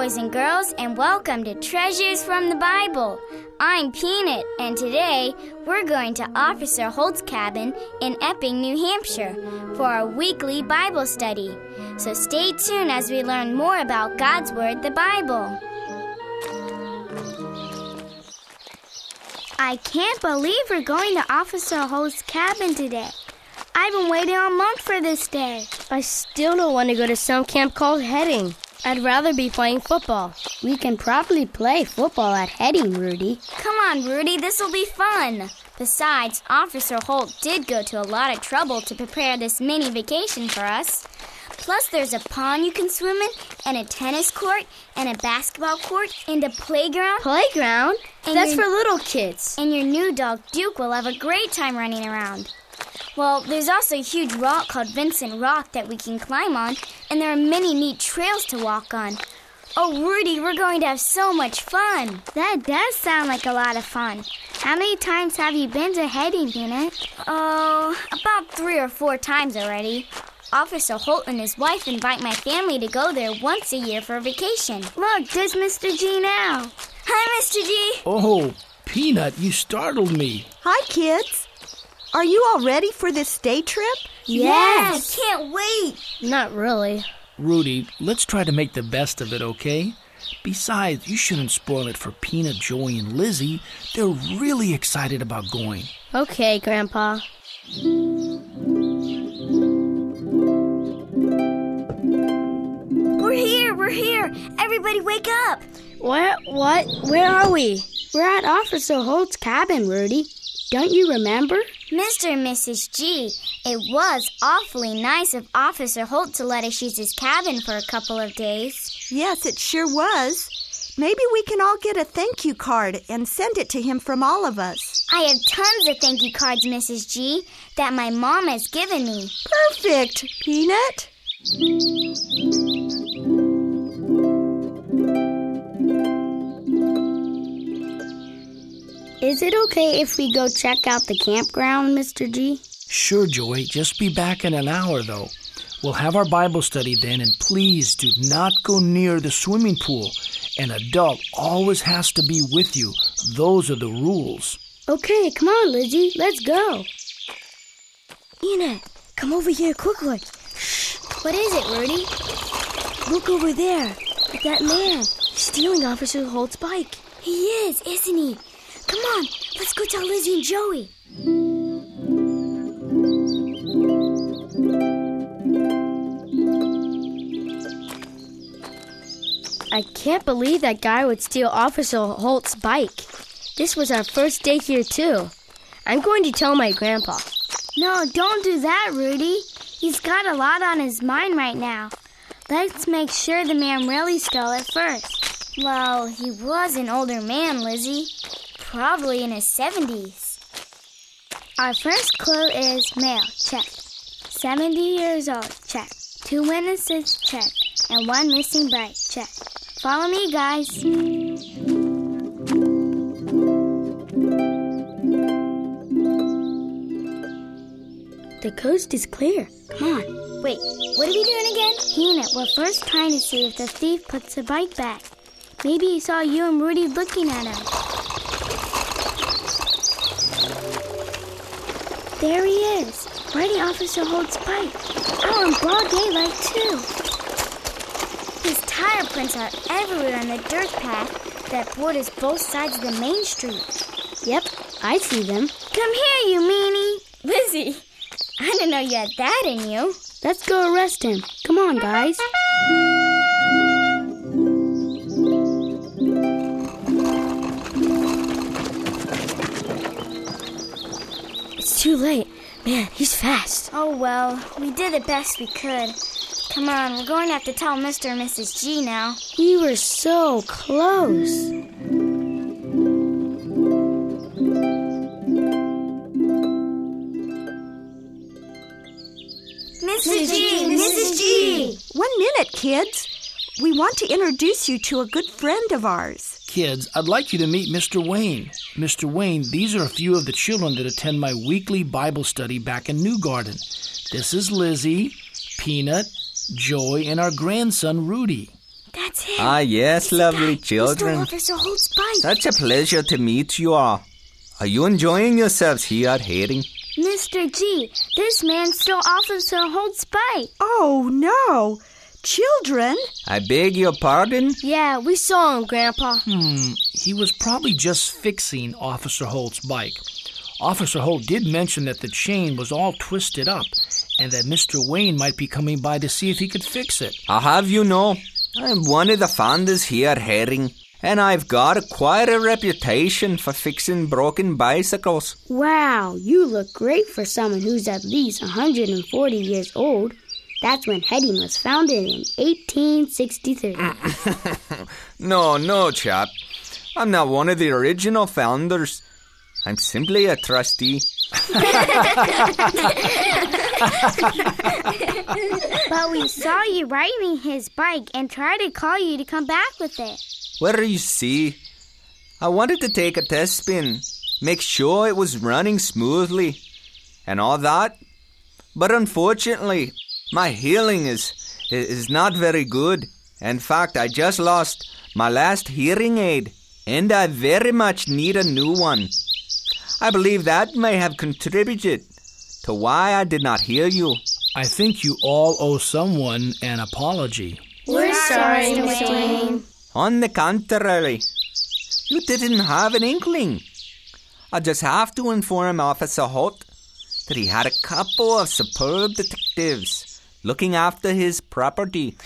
boys and girls, and welcome to Treasures from the Bible. I'm Peanut, and today we're going to Officer Holt's cabin in Epping, New Hampshire for our weekly Bible study. So stay tuned as we learn more about God's Word, the Bible. I can't believe we're going to Officer Holt's cabin today. I've been waiting a month for this day. I still don't want to go to some camp called Hedding. I'd rather be playing football. We can probably play football at Hedding, Rudy. Come on, Rudy, this'll be fun. Besides, Officer Holt did go to a lot of trouble to prepare this mini vacation for us. Plus, there's a pond you can swim in, and a tennis court, and a basketball court, and a playground. Playground? And That's your- for little kids. And your new dog, Duke, will have a great time running around. Well, there's also a huge rock called Vincent Rock that we can climb on, and there are many neat trails to walk on. Oh, Rudy, we're going to have so much fun. That does sound like a lot of fun. How many times have you been to Hedding, Peanut? Oh, about three or four times already. Officer Holt and his wife invite my family to go there once a year for a vacation. Look, there's Mr. G now. Hi, Mr. G. Oh, Peanut, you startled me. Hi, kids. Are you all ready for this day trip? Yes. I can't wait. Not really. Rudy, let's try to make the best of it, okay? Besides, you shouldn't spoil it for Peanut, Joey, and Lizzie. They're really excited about going. Okay, Grandpa. We're here. We're here. Everybody wake up. Where? What? Where are we? We're at Officer Holt's cabin, Rudy. Don't you remember? Mr. and Mrs. G, it was awfully nice of Officer Holt to let us use his cabin for a couple of days. Yes, it sure was. Maybe we can all get a thank you card and send it to him from all of us. I have tons of thank you cards, Mrs. G, that my mom has given me. Perfect, Peanut. Is it okay if we go check out the campground, Mr. G? Sure, Joey, just be back in an hour, though. We'll have our Bible study then, and please do not go near the swimming pool. An adult always has to be with you. Those are the rules. Okay, come on, Lizzie. Let's go. Peanut, come over here quickly. Shh. What is it, Rudy? Look over there at that man stealing Officer Holt's bike. He is, isn't he? Come on, let's go tell Lizzie and Joey. Can't believe that guy would steal Officer Holt's bike. This was our first day here, too. I'm going to tell my grandpa. No, don't do that, Rudy. He's got a lot on his mind right now. Let's make sure the man really stole it first. Well, he was an older man, Lizzie. Probably in his 70s. Our first clue is male, check. 70 years old, check. Two witnesses, check. And one missing bride, check. Follow me, guys. The coast is clear. Come on. Wait, what are we doing again? Peanut, we're first trying to see if the thief puts the bike back. Maybe he saw you and Rudy looking at him. There he is, riding Officer Holt's bike. Oh, Out in broad daylight, too. His tire prints are everywhere on the dirt path that borders both sides of the main street. Yep, I see them. Come here, you meanie. Lizzie, I didn't know you had that in you. Let's go arrest him. Come on, guys. It's too late. Man, he's fast. Oh well, we did the best we could. Come on, we're going to have to tell Mr. and Mrs. G now. We were so close. Mrs. G, Mrs. G. One minute, kids. We want to introduce you to a good friend of ours. Kids, I'd like you to meet Mr. Wayne. Mr. Wayne, these are a few of the children that attend my weekly Bible study back in New Garden. This is Lizzie, Peanut, Joy, and our grandson Rudy. That's him. Ah, yes, lovely Mr. children. Officer Holt's bike. Such a pleasure to meet you all. Are you enjoying yourselves here at Hedding? Mr. G, this man stole Officer Holt's bike. Oh, no. Children, I beg your pardon? Yeah, we saw him, Grandpa. Hmm, he was probably just fixing Officer Holt's bike. Officer Holt did mention that the chain was all twisted up and that Mr. Wayne might be coming by to see if he could fix it. I have you know, I'm one of the founders here at Hedding, and I've got quite a reputation for fixing broken bicycles. Wow, you look great for someone who's at least 140 years old. That's when Hedding was founded in 1863. No, no, chap. I'm not one of the original founders. I'm simply a trustee. But we saw you riding his bike and tried to call you to come back with it. What do you see, I wanted to take a test spin, make sure it was running smoothly, and all that. But unfortunately, my hearing is is not very good. In fact, I just lost my last hearing aid, and I very much need a new one. I believe that may have contributed to why I did not hear you. I think you all owe someone an apology. We're sorry, Mr. Wayne. On the contrary, you didn't have an inkling. I just have to inform Officer Holt that he had a couple of superb detectives looking after his property.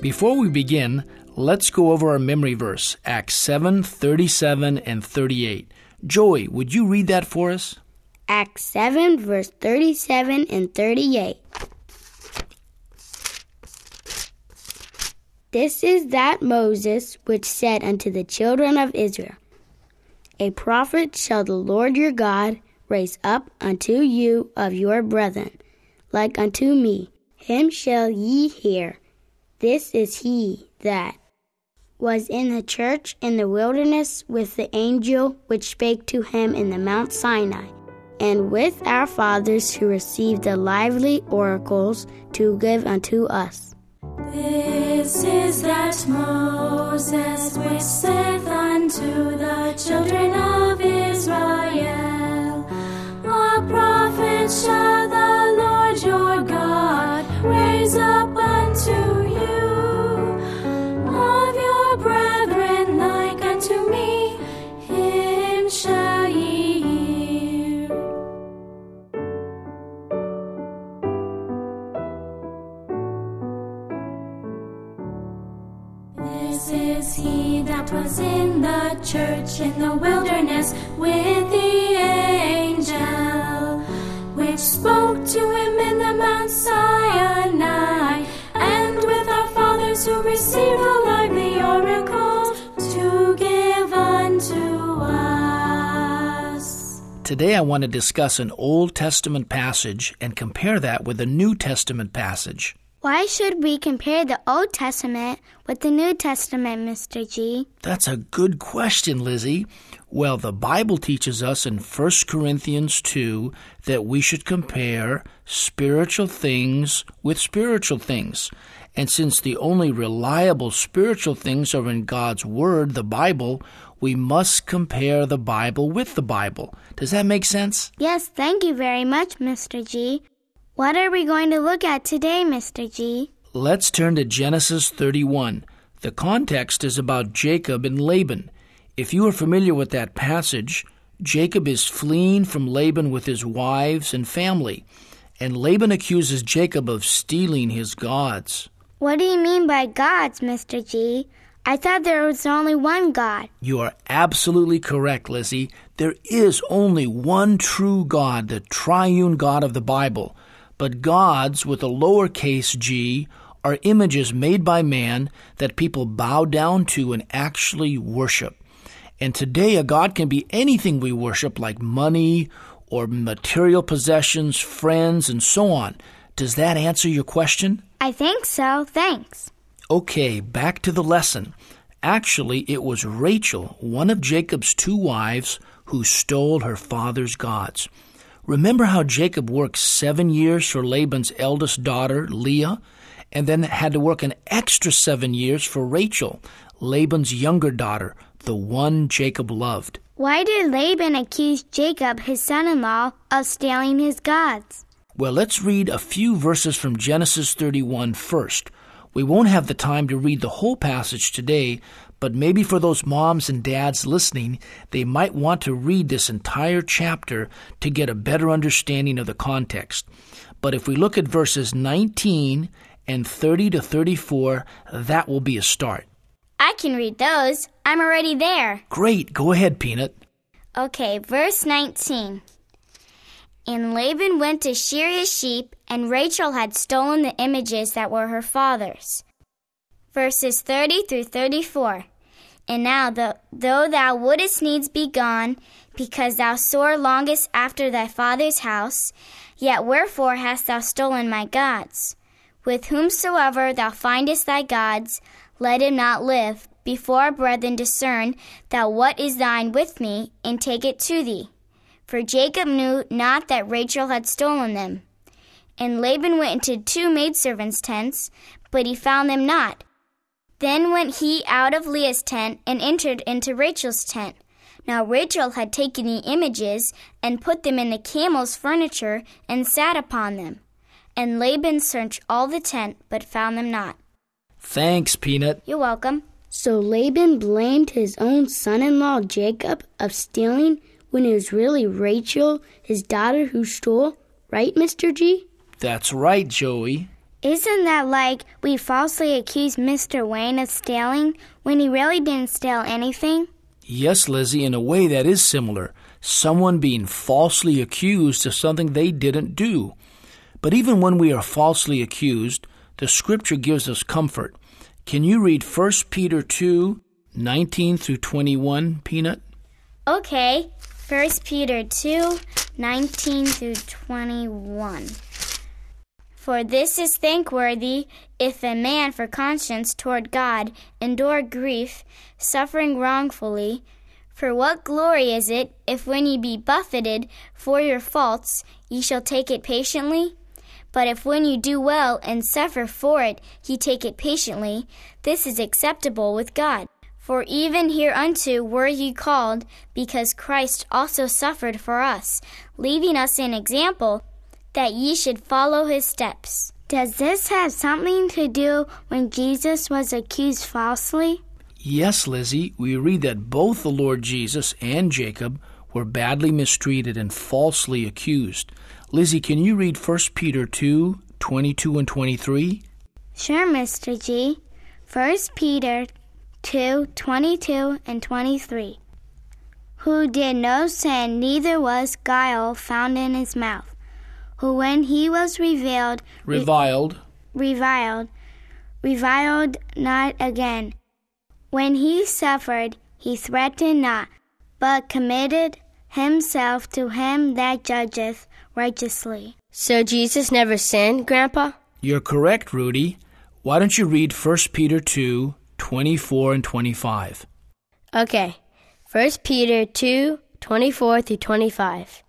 Before we begin, let's go over our memory verse, Acts 7 37 and 38. Joy, would you read that for us? Acts 7, verse 37 and 38. This is that Moses which said unto the children of Israel, A prophet shall the Lord your God raise up unto you of your brethren, like unto me. Him shall ye hear. This is he that was in the church in the wilderness with the angel which spake to him in the Mount Sinai, and with our fathers who received the lively oracles to give unto us. This is that Moses which saith wilderness with the angel, which spoke to him in the Mount Sinai, and with our fathers who received the lively oracles to give unto us. Today I want to discuss an Old Testament passage and compare that with a New Testament passage. Why should we compare the Old Testament with the New Testament, Mr. G? That's a good question, Lizzie. Well, the Bible teaches us in 1 Corinthians 2 that we should compare spiritual things with spiritual things. And since the only reliable spiritual things are in God's Word, the Bible, we must compare the Bible with the Bible. Does that make sense? Yes, thank you very much, Mr. G. What are we going to look at today, Mr. G? Let's turn to Genesis 31. The context is about Jacob and Laban. If you are familiar with that passage, Jacob is fleeing from Laban with his wives and family, and Laban accuses Jacob of stealing his gods. What do you mean by gods, Mr. G? I thought there was only one God. You are absolutely correct, Lizzie. There is only one true God, the triune God of the Bible. But gods with a lowercase g are images made by man that people bow down to and actually worship. And today, a God can be anything we worship, like money or material possessions, friends, and so on. Does that answer your question? I think so. Thanks. Okay, back to the lesson. Actually, it was Rachel, one of Jacob's two wives, who stole her father's gods. Remember how Jacob worked seven years for Laban's eldest daughter, Leah, and then had to work an extra seven years for Rachel, Laban's younger daughter, the one Jacob loved. Why did Laban accuse Jacob, his son in law, of stealing his gods? Well, let's read a few verses from Genesis 31 first. We won't have the time to read the whole passage today, but maybe for those moms and dads listening, they might want to read this entire chapter to get a better understanding of the context. But if we look at verses 19 and 30 to 34, that will be a start. I can read those. I'm already there. Great, go ahead, Peanut. Okay, verse 19. And Laban went to shear his sheep, and Rachel had stolen the images that were her father's. Verses 30 through 34. And now, though, though thou wouldest needs be gone, because thou sore longest after thy father's house, yet wherefore hast thou stolen my gods? With whomsoever thou findest thy gods, let him not live. Before our brethren discern thou what is thine with me, and take it to thee. For Jacob knew not that Rachel had stolen them. And Laban went into two maidservants' tents, but he found them not. Then went he out of Leah's tent and entered into Rachel's tent. Now Rachel had taken the images and put them in the camel's furniture and sat upon them. And Laban searched all the tent, but found them not. Thanks, Peanut. You're welcome. So Laban blamed his own son in law Jacob of stealing when it was really Rachel, his daughter, who stole, right, Mr. G? That's right, Joey. Isn't that like we falsely accuse Mr. Wayne of stealing when he really didn't steal anything? Yes, Lizzie, in a way that is similar. Someone being falsely accused of something they didn't do. But even when we are falsely accused, the scripture gives us comfort. Can you read 1 Peter 2 19 through 21, Peanut? Okay. 1 Peter 2 19 through 21. For this is thankworthy if a man for conscience toward God endure grief, suffering wrongfully. For what glory is it if when ye be buffeted for your faults ye shall take it patiently? But if when you do well and suffer for it ye take it patiently, this is acceptable with God. For even hereunto were ye called, because Christ also suffered for us, leaving us an example that ye should follow his steps. Does this have something to do when Jesus was accused falsely? Yes, Lizzie, we read that both the Lord Jesus and Jacob were badly mistreated and falsely accused. Lizzie, can you read 1 Peter 2 22 and 23? Sure, Mr. G. 1 Peter 2 22 and 23. Who did no sin, neither was guile found in his mouth. Who, when he was revealed, Reviled. reviled, reviled not again. When he suffered, he threatened not, but committed himself to him that judgeth righteously. So Jesus never sinned, Grandpa? You're correct, Rudy. Why don't you read 1 Peter 2 24 and 25? Okay. 1 Peter 2 24 through 25.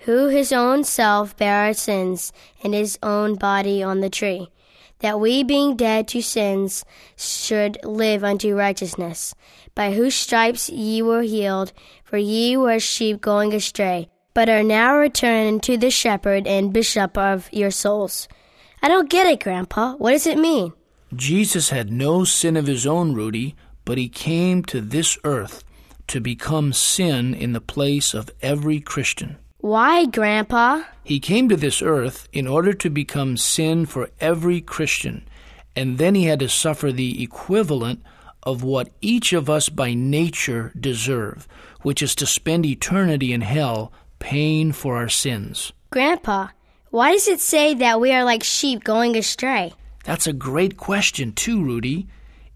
Who his own self bare our sins in his own body on the tree, that we being dead to sins should live unto righteousness, by whose stripes ye were healed, for ye were sheep going astray, but are now returned to the shepherd and bishop of your souls. I don't get it, Grandpa. What does it mean? Jesus had no sin of his own, Rudy, but he came to this earth to become sin in the place of every Christian. Why, Grandpa? He came to this earth in order to become sin for every Christian, and then he had to suffer the equivalent of what each of us by nature deserve, which is to spend eternity in hell paying for our sins. Grandpa, why does it say that we are like sheep going astray? That's a great question, too, Rudy.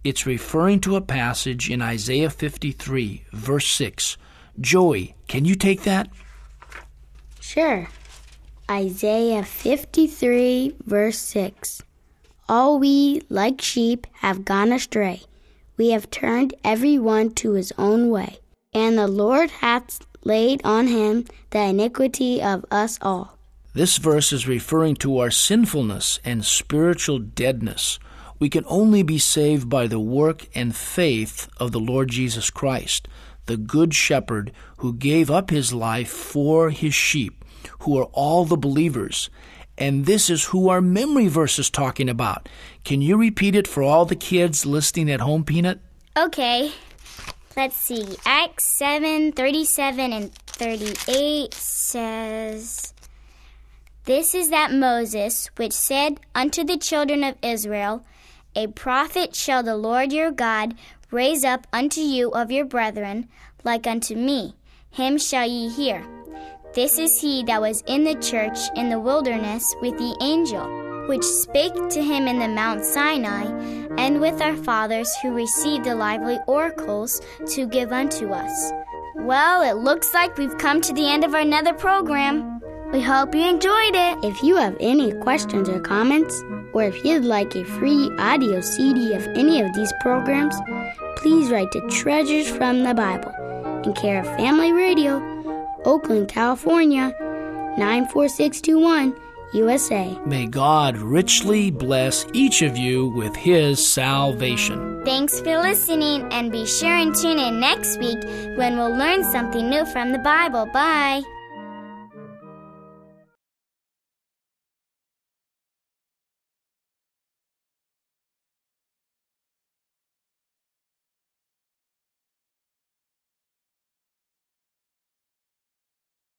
It's referring to a passage in Isaiah 53, verse 6. Joey, can you take that? Sure. Isaiah 53, verse 6. All we, like sheep, have gone astray. We have turned every one to his own way. And the Lord hath laid on him the iniquity of us all. This verse is referring to our sinfulness and spiritual deadness. We can only be saved by the work and faith of the Lord Jesus Christ, the Good Shepherd who gave up his life for his sheep, who are all the believers. And this is who our memory verse is talking about. Can you repeat it for all the kids listening at home, Peanut? Okay. Let's see. Acts 7 37 and 38 says, This is that Moses which said unto the children of Israel, A prophet shall the Lord your God raise up unto you of your brethren, like unto me. Him shall ye hear. This is he that was in the church in the wilderness with the angel, which spake to him in the Mount Sinai, and with our fathers who received the lively oracles to give unto us. Well, it looks like we've come to the end of our nether program. We hope you enjoyed it. If you have any questions or comments, or if you'd like a free audio CD of any of these programs, please write to Treasures from the Bible in care of Family Radio, Oakland, California 94621, USA. May God richly bless each of you with his salvation. Thanks for listening, and be sure and tune in next week when we'll learn something new from the Bible. Bye.